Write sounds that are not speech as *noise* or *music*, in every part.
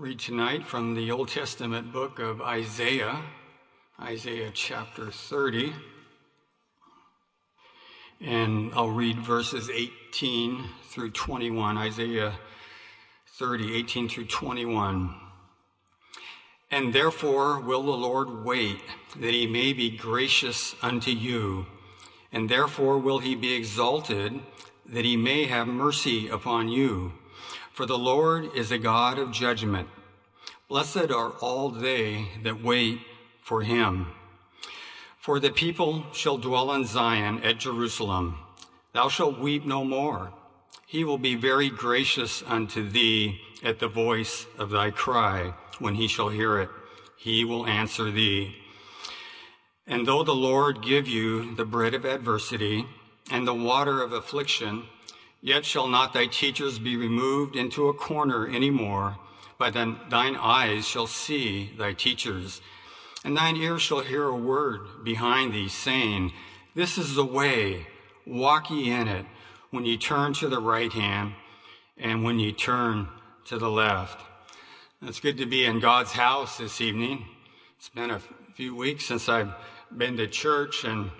read tonight from the Old Testament book of Isaiah, Isaiah chapter 30. And I'll read verses 18 through 21, Isaiah 30, 18 through 21. And therefore will the Lord wait that he may be gracious unto you, and therefore will he be exalted that he may have mercy upon you. For the Lord is a God of judgment. Blessed are all they that wait for him. For the people shall dwell in Zion at Jerusalem. Thou shalt weep no more. He will be very gracious unto thee at the voice of thy cry when he shall hear it. He will answer thee. And though the Lord give you the bread of adversity and the water of affliction, yet shall not thy teachers be removed into a corner any more, but then thine eyes shall see thy teachers. And thine ears shall hear a word behind thee, saying, This is the way, walk ye in it, when ye turn to the right hand, and when ye turn to the left. It's good to be in God's house this evening. It's been a few weeks since I've been to church, and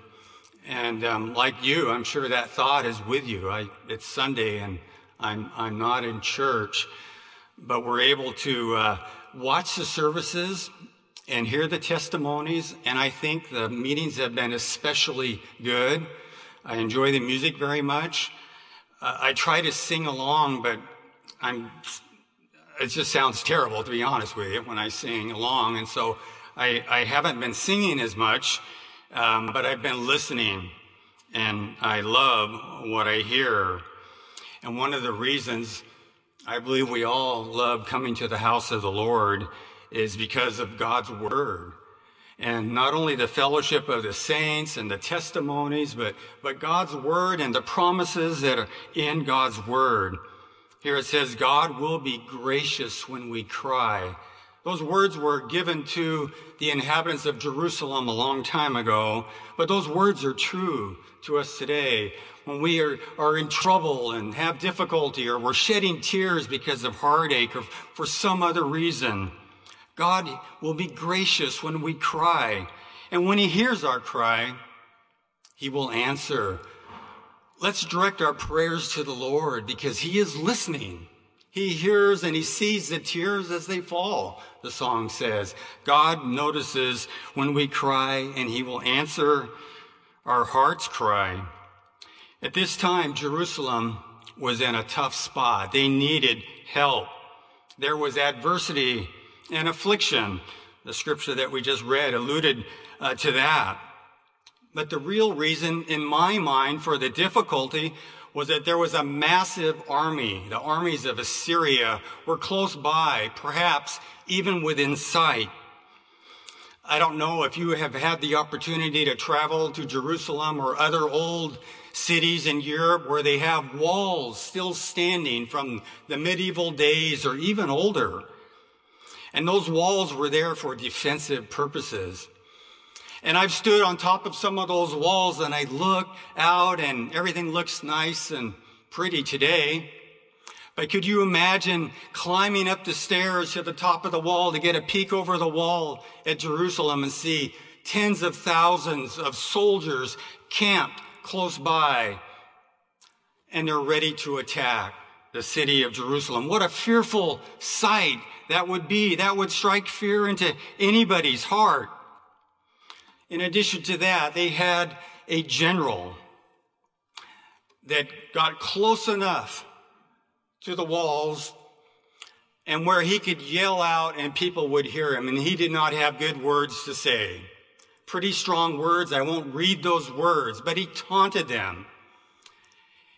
and um, like you, I'm sure that thought is with you. I, it's Sunday, and I'm I'm not in church, but we're able to uh, watch the services and hear the testimonies. And I think the meetings have been especially good. I enjoy the music very much. Uh, I try to sing along, but I'm, it just sounds terrible to be honest with you when I sing along. And so I, I haven't been singing as much, um, but I've been listening and I love what I hear. And one of the reasons I believe we all love coming to the house of the Lord is because of God's word. And not only the fellowship of the saints and the testimonies, but, but God's word and the promises that are in God's word. Here it says, God will be gracious when we cry. Those words were given to the inhabitants of Jerusalem a long time ago, but those words are true to us today. When we are, are in trouble and have difficulty or we're shedding tears because of heartache or for some other reason, God will be gracious when we cry. And when he hears our cry, he will answer. Let's direct our prayers to the Lord because he is listening. He hears and he sees the tears as they fall, the song says. God notices when we cry and he will answer our heart's cry. At this time, Jerusalem was in a tough spot. They needed help. There was adversity and affliction. The scripture that we just read alluded uh, to that. But the real reason in my mind for the difficulty was that there was a massive army. The armies of Assyria were close by, perhaps even within sight. I don't know if you have had the opportunity to travel to Jerusalem or other old cities in Europe where they have walls still standing from the medieval days or even older. And those walls were there for defensive purposes. And I've stood on top of some of those walls and I look out and everything looks nice and pretty today. But could you imagine climbing up the stairs to the top of the wall to get a peek over the wall at Jerusalem and see tens of thousands of soldiers camped close by and they're ready to attack the city of Jerusalem? What a fearful sight that would be. That would strike fear into anybody's heart. In addition to that, they had a general that got close enough to the walls and where he could yell out and people would hear him. And he did not have good words to say. Pretty strong words. I won't read those words, but he taunted them.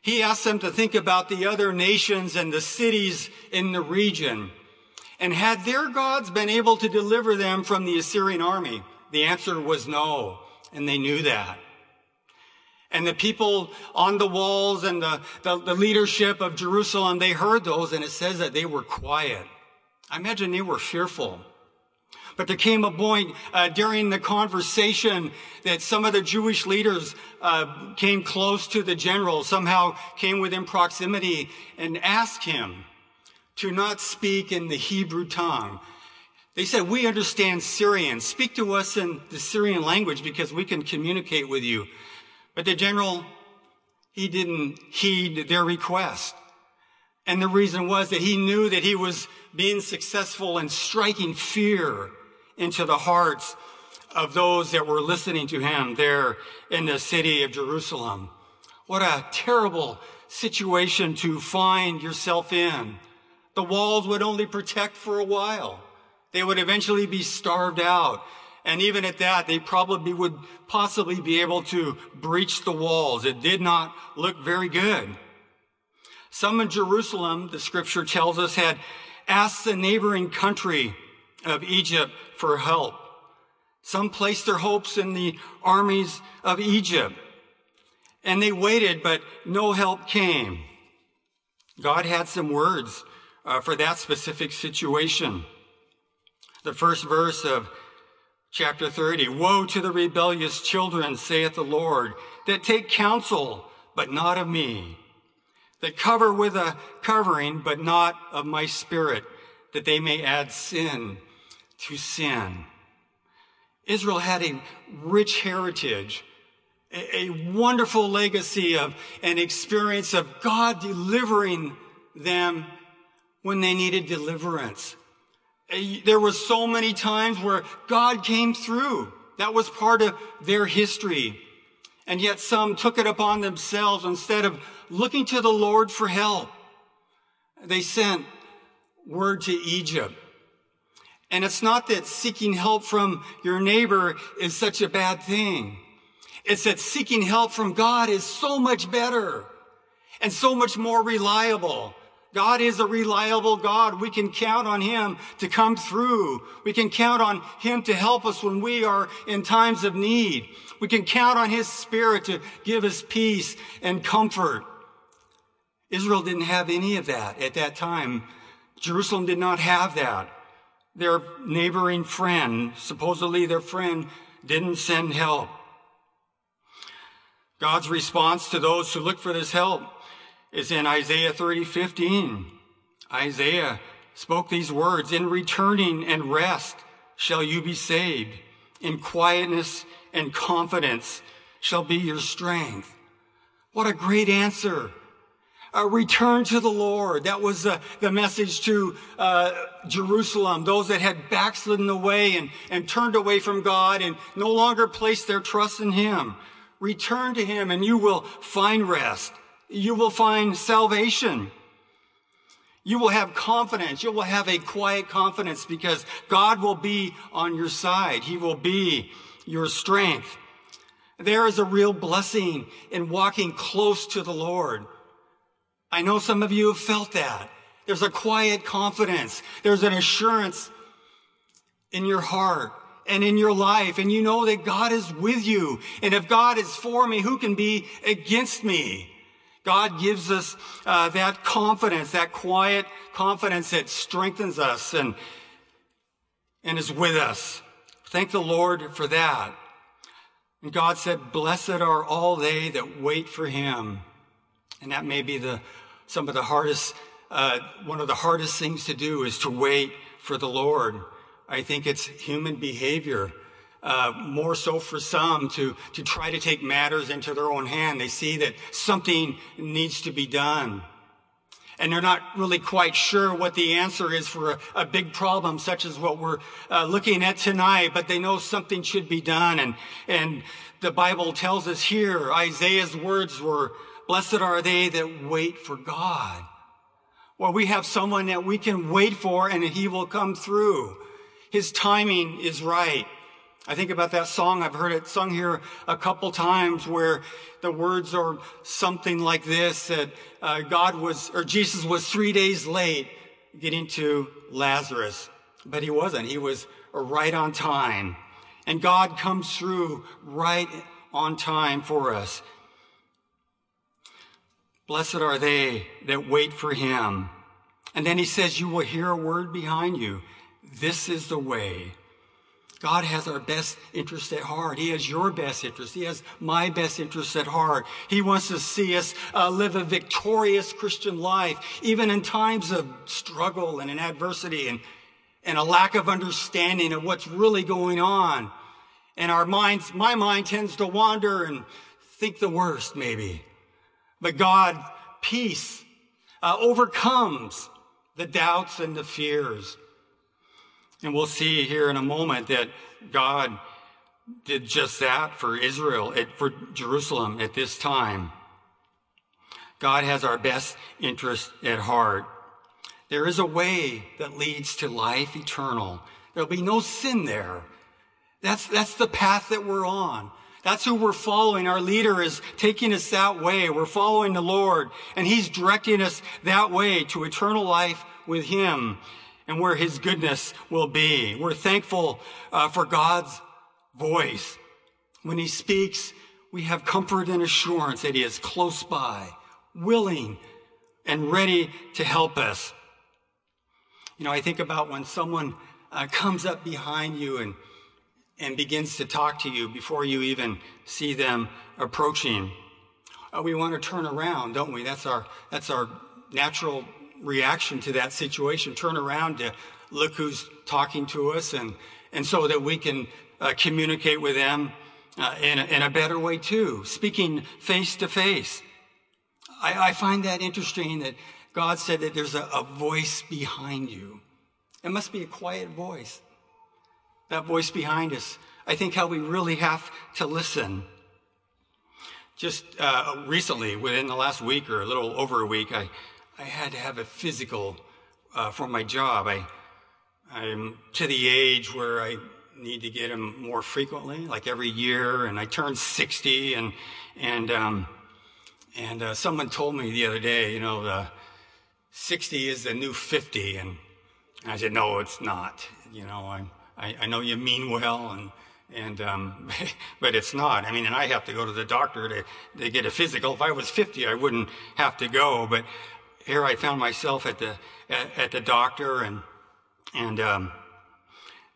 He asked them to think about the other nations and the cities in the region and had their gods been able to deliver them from the Assyrian army? The answer was no, and they knew that. And the people on the walls and the, the, the, leadership of Jerusalem, they heard those, and it says that they were quiet. I imagine they were fearful. But there came a point uh, during the conversation that some of the Jewish leaders uh, came close to the general, somehow came within proximity and asked him, to not speak in the Hebrew tongue. They said, We understand Syrian. Speak to us in the Syrian language because we can communicate with you. But the general, he didn't heed their request. And the reason was that he knew that he was being successful in striking fear into the hearts of those that were listening to him there in the city of Jerusalem. What a terrible situation to find yourself in. The walls would only protect for a while. They would eventually be starved out. And even at that, they probably would possibly be able to breach the walls. It did not look very good. Some in Jerusalem, the scripture tells us, had asked the neighboring country of Egypt for help. Some placed their hopes in the armies of Egypt. And they waited, but no help came. God had some words uh, for that specific situation. The first verse of chapter 30 Woe to the rebellious children, saith the Lord, that take counsel, but not of me, that cover with a covering, but not of my spirit, that they may add sin to sin. Israel had a rich heritage, a, wonderful legacy of an experience of God delivering them when they needed deliverance. There were so many times where God came through. That was part of their history. And yet some took it upon themselves instead of looking to the Lord for help. They sent word to Egypt. And it's not that seeking help from your neighbor is such a bad thing. It's that seeking help from God is so much better and so much more reliable. God is a reliable God. We can count on Him to come through. We can count on Him to help us when we are in times of need. We can count on His Spirit to give us peace and comfort. Israel didn't have any of that at that time. Jerusalem did not have that their neighboring friend, supposedly their friend, didn't send help. God's response to those who look for this help is in Isaiah 30, 15. Isaiah spoke these words, in returning and rest shall you be saved. In quietness and confidence shall be your strength. What a great answer A return to the Lord. That was uh, the message to uh, Jerusalem, those that had backslidden away and, and turned away from God and no longer placed their trust in Him. Return to Him and you will find rest. You will find salvation. You will have confidence. You will have a quiet confidence because God will be on your side. He will be your strength. There is a real blessing in walking close to the Lord. I know some of you have felt that. There's a quiet confidence. There's an assurance in your heart and in your life. And you know that God is with you. And if God is for me, who can be against me? God gives us uh, that confidence, that quiet confidence that strengthens us and, and is with us. Thank the Lord for that. And God said, blessed are all they that wait for him. And that may be the some of the hardest, uh, one of the hardest things to do is to wait for the Lord. I think it's human behavior. Uh, more so for some to, to try to take matters into their own hand. They see that something needs to be done. And they're not really quite sure what the answer is for a, a big problem such as what we're uh, looking at tonight, but they know something should be done. And, and the Bible tells us here, Isaiah's words were, Blessed are they that wait for God. Well, we have someone that we can wait for and he will come through. His timing is right. I think about that song. I've heard it sung here a couple times where the words are something like this, that uh, God was, or Jesus was three days late getting to Lazarus, but he wasn't. He was right on time. And God comes through right on time for us. Blessed are they that wait for him. And then he says, You will hear a word behind you. This is the way. God has our best interest at heart. He has your best interest. He has my best interest at heart. He wants to see us uh, live a victorious Christian life, even in times of struggle and in adversity and, and a lack of understanding of what's really going on. And our minds, my mind tends to wander and think the worst, maybe. But God, peace, uh, overcomes the doubts and the fears. And we'll see here in a moment that God did just that for Israel, for Jerusalem at this time. God has our best interest at heart. There is a way that leads to life eternal. There'll be no sin there. That's, that's the path that we're on. That's who we're following. Our leader is taking us that way. We're following the Lord and he's directing us that way to eternal life with him and where his goodness will be. We're thankful uh, for God's voice. When he speaks, we have comfort and assurance that he is close by, willing and ready to help us. You know, I think about when someone uh, comes up behind you and, and begins to talk to you before you even see them approaching. Uh, we want to turn around, don't we? That's our, that's our natural reaction to that situation, turn around to look who's talking to us and, and so that we can uh, communicate with them uh, in, a, in a better way too, speaking face to face. I, find that interesting that God said that there's a, a voice behind you. It must be a quiet voice. That voice behind us. I think how we really have to listen. Just uh, recently, within the last week or a little over a week, I, I had to have a physical uh, for my job. I, I'm to the age where I need to get them more frequently, like every year, and I turned 60, and and um, and uh, someone told me the other day, you know, the 60 is the new 50, and I said, no, it's not. You know, I I, I know you mean well, and and um, *laughs* but it's not. I mean, and I have to go to the doctor to to get a physical. If I was 50, I wouldn't have to go, but here I found myself at the at, at the doctor, and and um,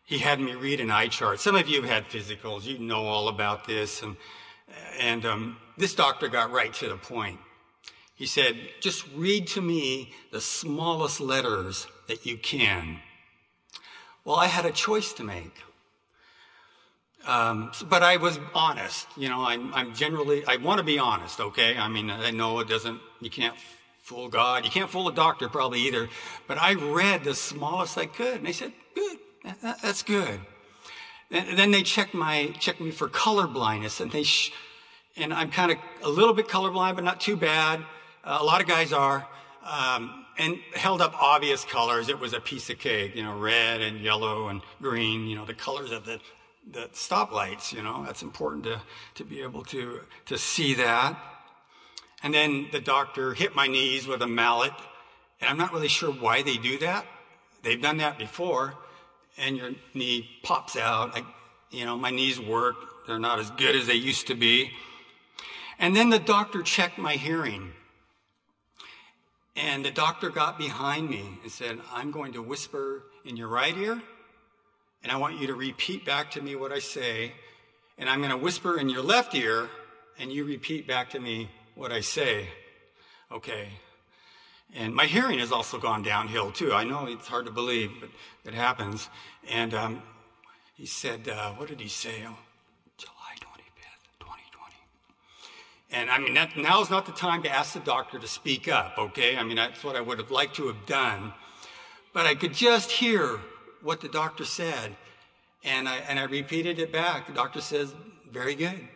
he had me read an eye chart. Some of you have had physicals; you know all about this, and and um, this doctor got right to the point. He said, "Just read to me the smallest letters that you can." Well, I had a choice to make. Um, but I was honest. You know, I'm, I'm generally, I want to be honest, okay? I mean, I know it doesn't, you can't fool God. You can't fool a doctor probably either. But I read the smallest I could. And they said, good, that's good. And then they checked my, checked me for color blindness and they, sh- and I'm kind of a little bit colorblind, but not too bad. Uh, a lot of guys are. Um, and held up obvious colors. It was a piece of cake, you know, red and yellow and green, you know, the colors of the, the stoplights, you know, that's important to, to be able to, to see that. And then the doctor hit my knees with a mallet. And I'm not really sure why they do that. They've done that before. And your knee pops out. I, you know, my knees work. They're not as good as they used to be. And then the doctor checked my hearing. And the doctor got behind me and said, I'm going to whisper in your right ear. And I want you to repeat back to me what I say. And I'm going to whisper in your left ear. And you repeat back to me what I say. Okay. And my hearing has also gone downhill too. I know it's hard to believe, but it happens. And um, he said, uh, what did he say? Oh, July 25th, 2020. And I mean, that, now's not the time to ask the doctor to speak up, okay? I mean, that's what I would have liked to have done. But I could just hear what the doctor said. And I, and I repeated it back. The doctor says, very good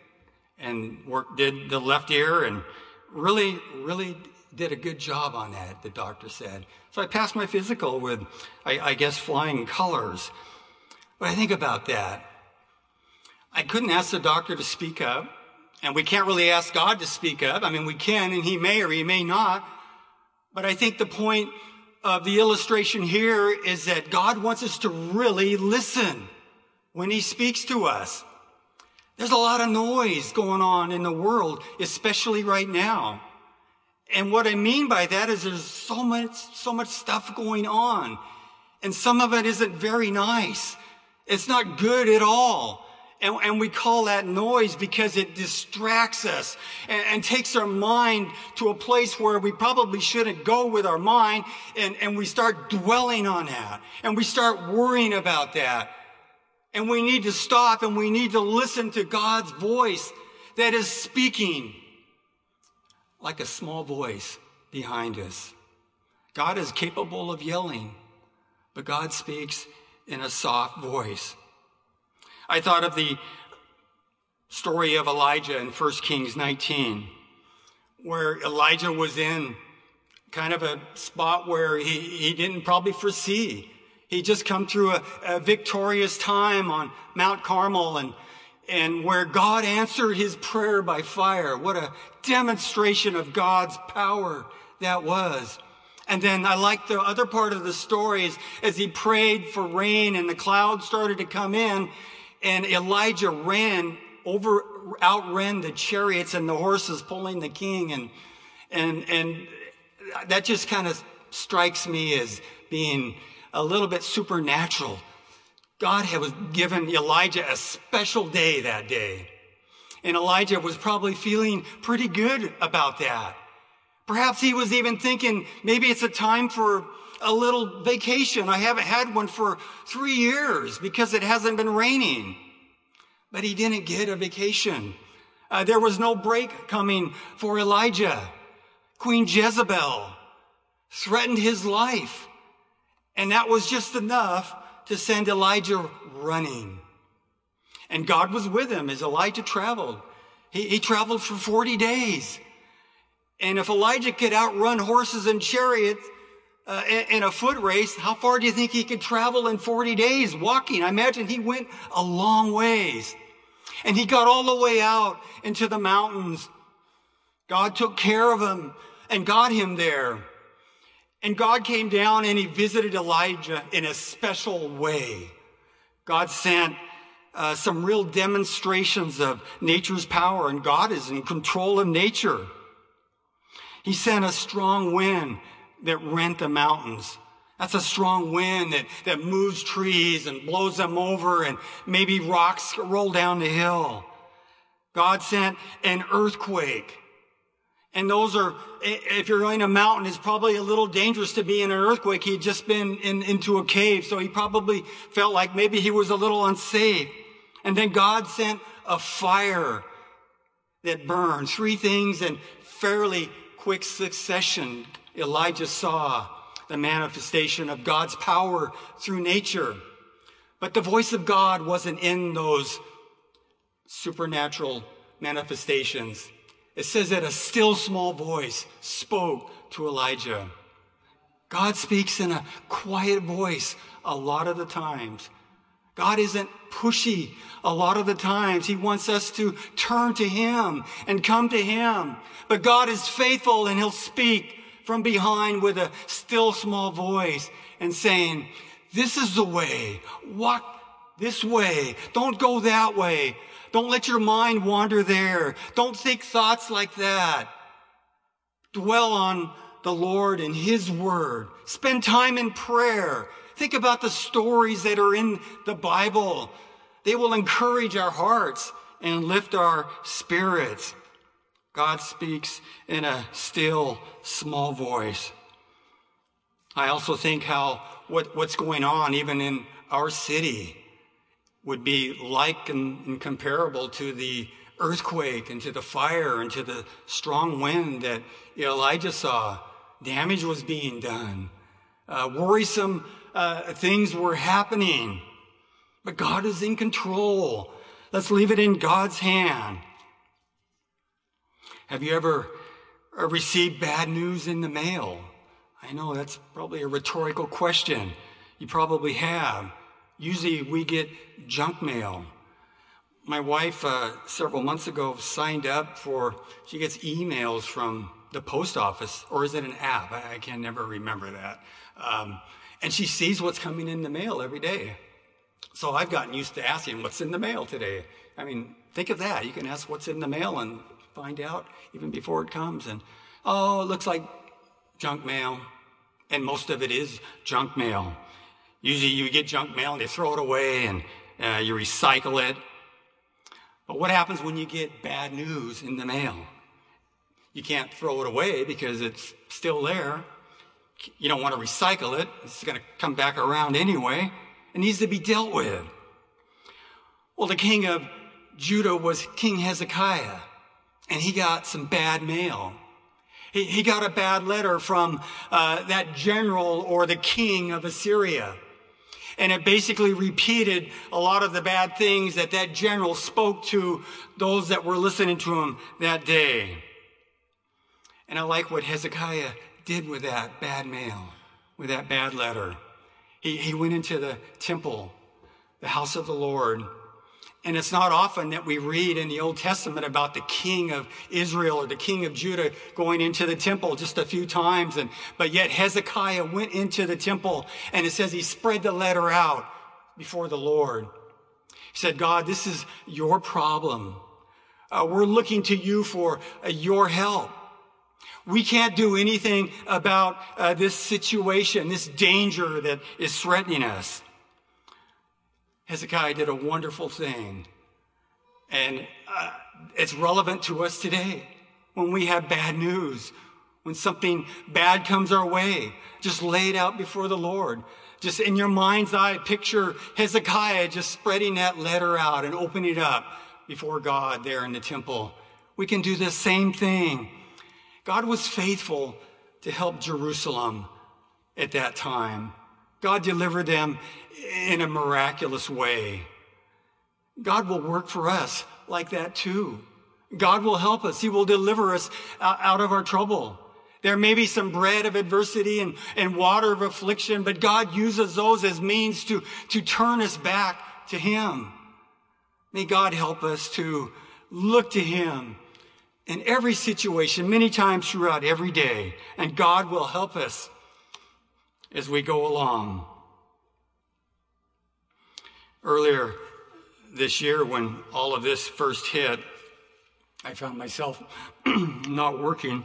and work, did the left ear and really, really did a good job on that, the doctor said. So I passed my physical with, I, I guess, flying colors. But I think about that. I couldn't ask the doctor to speak up, and we can't really ask God to speak up. I mean, we can, and He may or He may not. But I think the point of the illustration here is that God wants us to really listen when He speaks to us. There's a lot of noise going on in the world, especially right now. And what I mean by that is there's so much, so much stuff going on. And some of it isn't very nice. It's not good at all. And, and, we call that noise because it distracts us and, and, takes our mind to a place where we probably shouldn't go with our mind. And, and we start dwelling on that and we start worrying about that. And we need to stop and we need to listen to God's voice that is speaking like a small voice behind us. God is capable of yelling, but God speaks in a soft voice. I thought of the story of Elijah in 1 Kings 19, where Elijah was in kind of a spot where he, he didn't probably foresee. He just come through a, a victorious time on Mount Carmel and, and where God answered his prayer by fire. What a demonstration of God's power that was. And then I like the other part of the story is as he prayed for rain and the clouds started to come in, and Elijah ran over, outran the chariots and the horses pulling the king. And, and, and that just kind of strikes me as being a little bit supernatural. God had given Elijah a special day that day. And Elijah was probably feeling pretty good about that. Perhaps he was even thinking maybe it's a time for a little vacation. I haven't had one for three years because it hasn't been raining. But he didn't get a vacation. Uh, there was no break coming for Elijah. Queen Jezebel threatened his life. And that was just enough to send Elijah running. And God was with him as Elijah traveled. He, he traveled for 40 days. And if Elijah could outrun horses and chariots uh, in a foot race, how far do you think he could travel in 40 days walking? I imagine he went a long ways. And he got all the way out into the mountains. God took care of him and got him there. And God came down and he visited Elijah in a special way. God sent uh, some real demonstrations of nature's power, and God is in control of nature. He sent a strong wind that rent the mountains. That's a strong wind that, that moves trees and blows them over and maybe rocks roll down the hill. God sent an earthquake. And those are, if you're in a mountain, it's probably a little dangerous to be in an earthquake. He'd just been in, into a cave, so he probably felt like maybe he was a little unsafe. And then God sent a fire that burned. Three things in fairly quick succession. Elijah saw the manifestation of God's power through nature. But the voice of God wasn't in those supernatural manifestations. It says that a still small voice spoke to Elijah. God speaks in a quiet voice a lot of the times. God isn't pushy a lot of the times. He wants us to turn to Him and come to Him. But God is faithful and He'll speak from behind with a still small voice and saying, this is the way. Walk this way. Don't go that way. Don't let your mind wander there. Don't think thoughts like that. Dwell on the Lord and His Word. Spend time in prayer. Think about the stories that are in the Bible. They will encourage our hearts and lift our spirits. God speaks in a still, small voice. I also think how what, what's going on even in our city would be like and, comparable to the earthquake and to the fire and to the strong wind that Elijah saw. Damage was being done. Uh, worrisome uh, things were happening. But God is in control. Let's leave it in God's hand. Have you ever uh, received bad news in the mail? I know that's probably a rhetorical question. You probably have. Usually we get junk mail. My wife, uh, several months ago, signed up for, she gets emails from the post office, or is it an app? I, I can never remember that. Um, and she sees what's coming in the mail every day. So I've gotten used to asking, what's in the mail today? I mean, think of that. You can ask what's in the mail and find out even before it comes. And, oh, it looks like junk mail. And most of it is junk mail. Usually you get junk mail and they throw it away and uh, you recycle it. But what happens when you get bad news in the mail? You can't throw it away because it's still there. You don't want to recycle it. It's going to come back around anyway. It needs to be dealt with. Well, the king of Judah was King Hezekiah, and he got some bad mail. He, he got a bad letter from uh, that general or the king of Assyria. And it basically repeated a lot of the bad things that that general spoke to those that were listening to him that day. And I like what Hezekiah did with that bad mail, with that bad letter. He, he went into the temple, the house of the Lord, and it's not often that we read in the Old Testament about the king of Israel or the king of Judah going into the temple just a few times. And, but yet Hezekiah went into the temple and it says he spread the letter out before the Lord. He said, God, this is your problem. Uh, we're looking to you for uh, your help. We can't do anything about uh, this situation, this danger that is threatening us. Hezekiah did a wonderful thing. And uh, it's relevant to us today when we have bad news, when something bad comes our way. Just lay it out before the Lord. Just in your mind's eye, picture Hezekiah just spreading that letter out and opening it up before God there in the temple. We can do the same thing. God was faithful to help Jerusalem at that time. God delivered them in a miraculous way. God will work for us like that too. God will help us. He will deliver us out of our trouble. There may be some bread of adversity and, and water of affliction, but God uses those as means to, to turn us back to Him. May God help us to look to Him in every situation, many times throughout every day, and God will help us as we go along. Earlier this year, when all of this first hit, I found myself *clears throat* not working.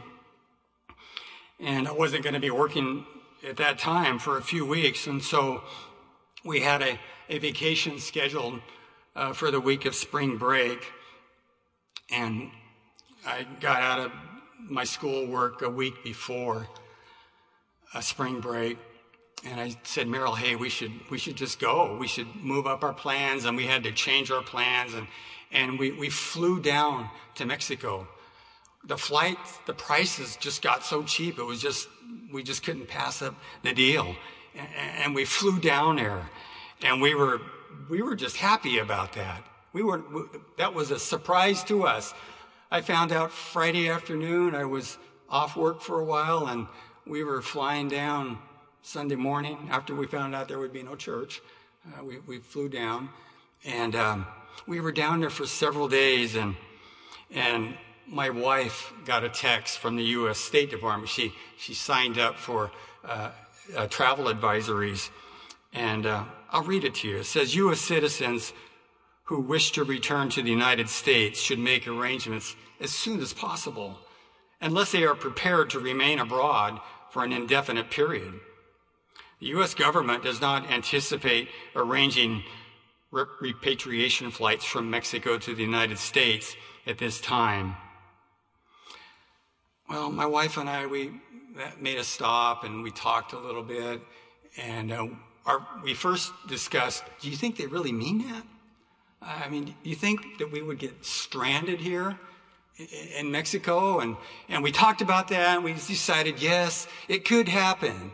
And I wasn't going to be working at that time for a few weeks. And so we had a, a vacation scheduled uh, for the week of spring break. And I got out of my school work a week before a spring break and I said, Meryl, hey, we should we should just go. We should move up our plans, and we had to change our plans, and and we we flew down to Mexico. The flight, the prices just got so cheap. It was just we just couldn't pass up the deal, and, and we flew down there, and we were we were just happy about that. We were that was a surprise to us. I found out Friday afternoon. I was off work for a while, and we were flying down Sunday morning after we found out there would be no church. Uh, we, we flew down and um, we were down there for several days and and my wife got a text from the U.S. State Department. She she signed up for uh, uh, travel advisories, and uh, I'll read it to you. It says U.S. citizens who wish to return to the United States should make arrangements as soon as possible, unless they are prepared to remain abroad for an indefinite period. The U.S. government does not anticipate arranging repatriation flights from Mexico to the United States at this time. Well, my wife and I, we made a stop and we talked a little bit. And uh, our, we first discussed do you think they really mean that? I mean, do you think that we would get stranded here in Mexico? And, and we talked about that and we decided, yes, it could happen.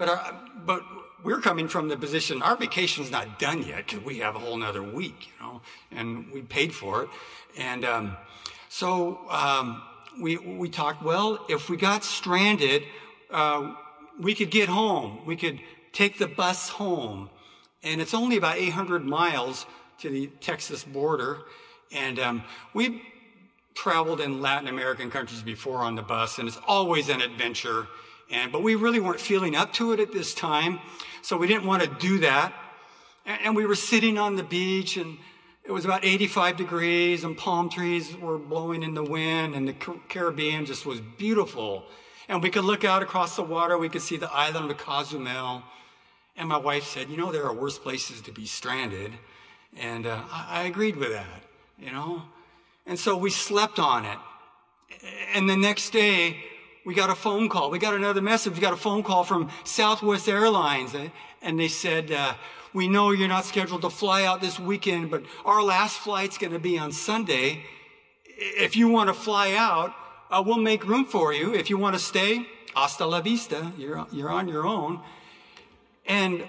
But, our, but we're coming from the position our vacation's not done yet because we have a whole nother week, you know, and we paid for it. And um, so um, we, we talked, well, if we got stranded, uh, we could get home. We could take the bus home. And it's only about 800 miles to the Texas border. And um, we traveled in Latin American countries before on the bus, and it's always an adventure. And, but we really weren't feeling up to it at this time. So we didn't want to do that. And, and we were sitting on the beach and it was about 85 degrees and palm trees were blowing in the wind and the Caribbean just was beautiful. And we could look out across the water. We could see the island of Cozumel. And my wife said, You know, there are worse places to be stranded. And uh, I, I agreed with that, you know. And so we slept on it. And the next day, we got a phone call. We got another message. We got a phone call from Southwest Airlines. And they said, uh, We know you're not scheduled to fly out this weekend, but our last flight's going to be on Sunday. If you want to fly out, uh, we'll make room for you. If you want to stay, hasta la vista. You're, you're on your own. And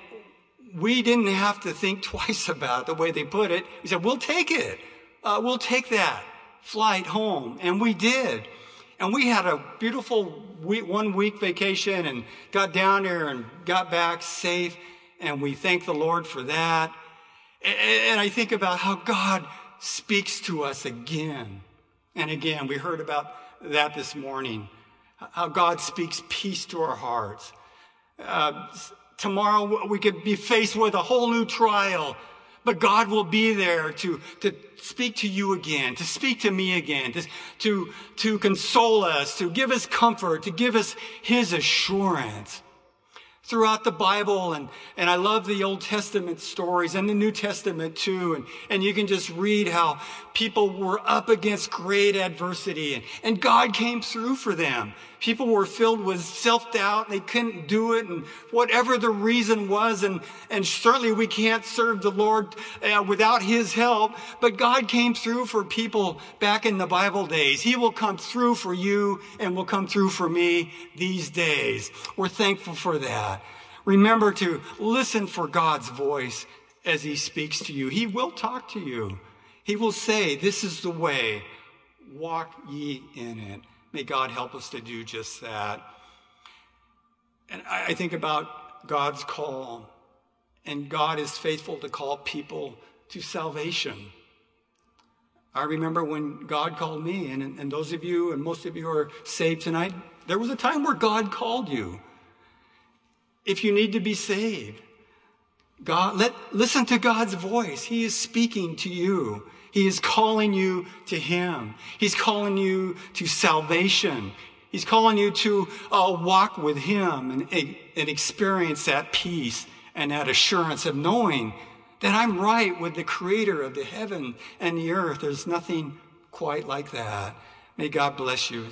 we didn't have to think *laughs* twice about the way they put it. We said, We'll take it. Uh, we'll take that flight home. And we did. And we had a beautiful week, one week vacation and got down there and got back safe. And we thank the Lord for that. And I think about how God speaks to us again and again. We heard about that this morning. How God speaks peace to our hearts. Uh, tomorrow we could be faced with a whole new trial but God will be there to, to speak to you again, to speak to me again, to, to, to console us, to give us comfort, to give us His assurance throughout the Bible. And, and I love the Old Testament stories and the New Testament too. And, and you can just read how people were up against great adversity and, and God came through for them. People were filled with self-doubt. They couldn't do it and whatever the reason was. And, and certainly we can't serve the Lord uh, without his help, but God came through for people back in the Bible days. He will come through for you and will come through for me these days. We're thankful for that. Remember to listen for God's voice as he speaks to you. He will talk to you. He will say, this is the way. Walk ye in it. May God help us to do just that. And I think about God's call, and God is faithful to call people to salvation. I remember when God called me, and, and those of you, and most of you are saved tonight, there was a time where God called you. If you need to be saved, God, let, listen to God's voice. He is speaking to you. He is calling you to Him. He's calling you to salvation. He's calling you to uh, walk with Him and, and experience that peace and that assurance of knowing that I'm right with the Creator of the heaven and the earth. There's nothing quite like that. May God bless you.